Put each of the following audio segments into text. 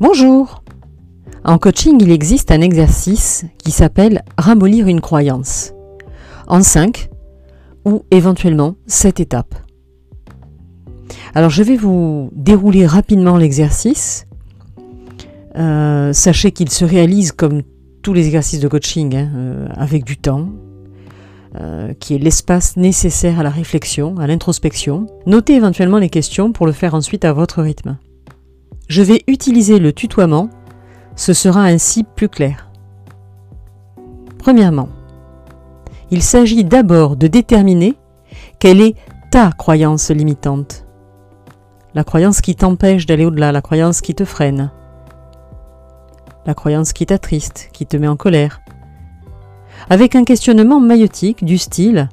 Bonjour En coaching, il existe un exercice qui s'appelle ramollir une croyance en 5 ou éventuellement 7 étapes. Alors je vais vous dérouler rapidement l'exercice. Euh, sachez qu'il se réalise comme tous les exercices de coaching, hein, euh, avec du temps, euh, qui est l'espace nécessaire à la réflexion, à l'introspection. Notez éventuellement les questions pour le faire ensuite à votre rythme. Je vais utiliser le tutoiement, ce sera ainsi plus clair. Premièrement, il s'agit d'abord de déterminer quelle est ta croyance limitante. La croyance qui t'empêche d'aller au-delà, la croyance qui te freine, la croyance qui t'attriste, qui te met en colère. Avec un questionnement maïotique du style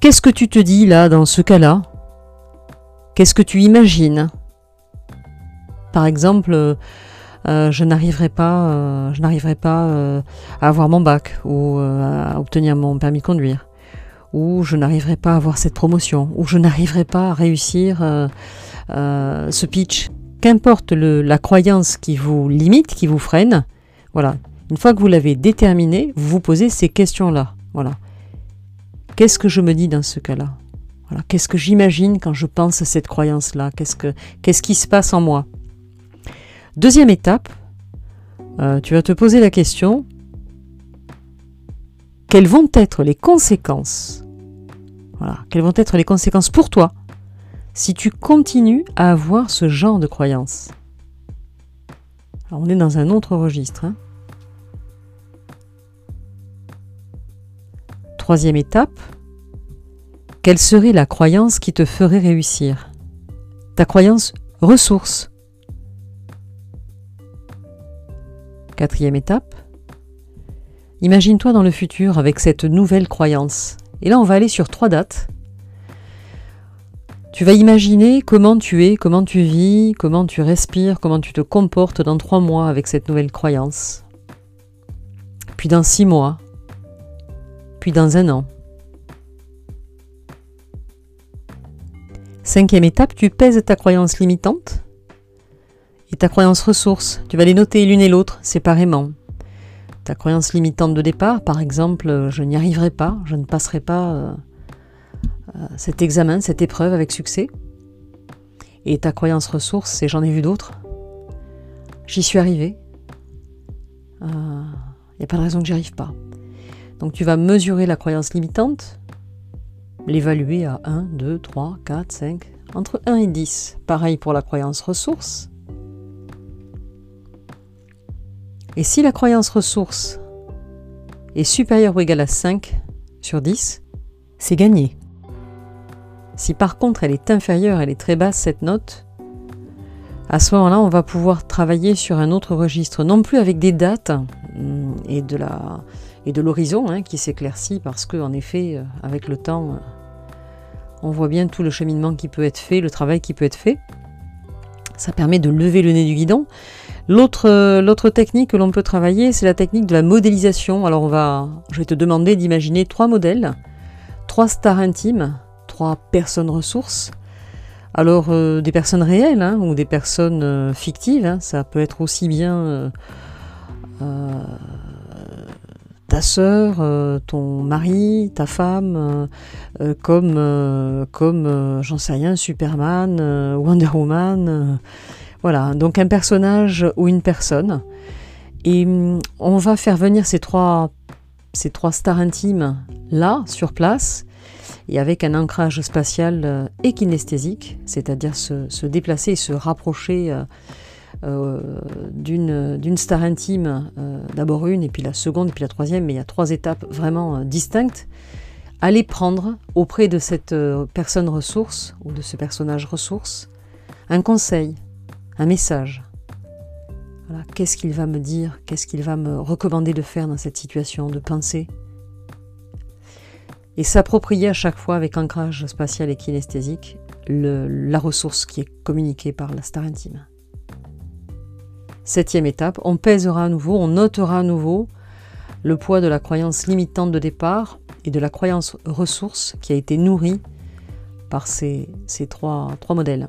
Qu'est-ce que tu te dis là dans ce cas-là? Qu'est-ce que tu imagines? Par exemple, euh, je n'arriverai pas, euh, je n'arriverai pas euh, à avoir mon bac ou à obtenir mon permis de conduire, ou je n'arriverai pas à avoir cette promotion, ou je n'arriverai pas à réussir ce pitch. Qu'importe la croyance qui vous limite, qui vous freine, voilà. Une fois que vous l'avez déterminé, vous vous posez ces questions-là. Voilà. Qu'est-ce que je me dis dans ce cas-là? Qu'est-ce que j'imagine quand je pense à cette croyance-là? Qu'est-ce que qu'est-ce qui se passe en moi? Deuxième étape, euh, tu vas te poser la question quelles vont être les conséquences Voilà, quelles vont être les conséquences pour toi si tu continues à avoir ce genre de croyances Alors on est dans un autre registre. Hein. Troisième étape, quelle serait la croyance qui te ferait réussir? Ta croyance ressource. Quatrième étape, imagine-toi dans le futur avec cette nouvelle croyance. Et là, on va aller sur trois dates. Tu vas imaginer comment tu es, comment tu vis, comment tu respires, comment tu te comportes dans trois mois avec cette nouvelle croyance. Puis dans six mois. Puis dans un an. Cinquième étape, tu pèses ta croyance limitante et ta croyance ressource. Tu vas les noter l'une et l'autre séparément. Ta croyance limitante de départ, par exemple, euh, je n'y arriverai pas, je ne passerai pas euh, euh, cet examen, cette épreuve avec succès. Et ta croyance ressource, c'est j'en ai vu d'autres. J'y suis arrivé. Il n'y a pas de raison que j'y arrive pas. Donc tu vas mesurer la croyance limitante, l'évaluer à 1, 2, 3, 4, 5, entre 1 et 10. Pareil pour la croyance ressource. Et si la croyance ressource est supérieure ou égale à 5 sur 10, c'est gagné. Si par contre elle est inférieure, elle est très basse cette note, à ce moment-là, on va pouvoir travailler sur un autre registre, non plus avec des dates hum, et de l'horizon hein, qui s'éclaircit parce que en effet, euh, avec le temps, euh, on voit bien tout le cheminement qui peut être fait, le travail qui peut être fait. Ça permet de lever le nez du guidon. Euh, l'autre, technique que l'on peut travailler, c'est la technique de la modélisation. Alors on va, je vais te demander d'imaginer trois modèles, trois stars intimes, trois personnes ressources. Alors euh, des personnes réelles hein, ou des personnes euh, fictives, hein. ça peut être aussi bien ta sœur, ton mari, ta femme, comme, comme j'en sais rien, Superman, Wonder Woman voilà, donc un personnage ou une personne. Et hum, on va faire venir ces trois, ces trois stars intimes là, sur place, et avec un ancrage spatial euh, et kinesthésique, c'est-à-dire se, déplacer et se rapprocher euh, euh, d'une star intime, d'abord une, et puis la seconde, et puis la troisième, mais il y a trois étapes vraiment distinctes. Aller prendre auprès de cette personne ressource ou de ce personnage ressource un conseil, un message. Qu'est-ce qu'il va me dire Qu'est-ce qu'il va me recommander de faire dans cette situation, de penser Et s'approprier à chaque fois avec ancrage spatial et kinesthésique la ressource qui est communiquée par la star intime. Septième étape, on pèsera à nouveau, on notera à nouveau le poids de la croyance limitante de départ et de la croyance ressource qui a été nourrie par ces, trois, trois modèles.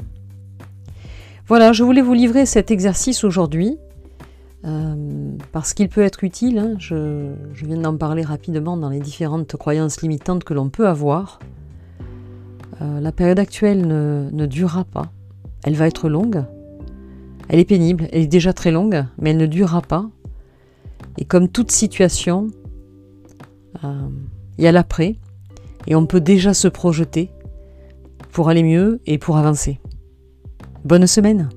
Voilà, je voulais vous livrer cet exercice aujourd'hui euh, parce qu'il peut être utile. Hein. je, viens d'en parler rapidement dans les différentes croyances limitantes que l'on peut avoir. Euh, la période actuelle ne, durera pas. Elle va être longue. Elle est pénible. Elle est déjà très longue, mais elle ne durera pas. Et comme toute situation, euh, il y a l'après. Et on peut déjà se projeter pour aller mieux et pour avancer. Bonne semaine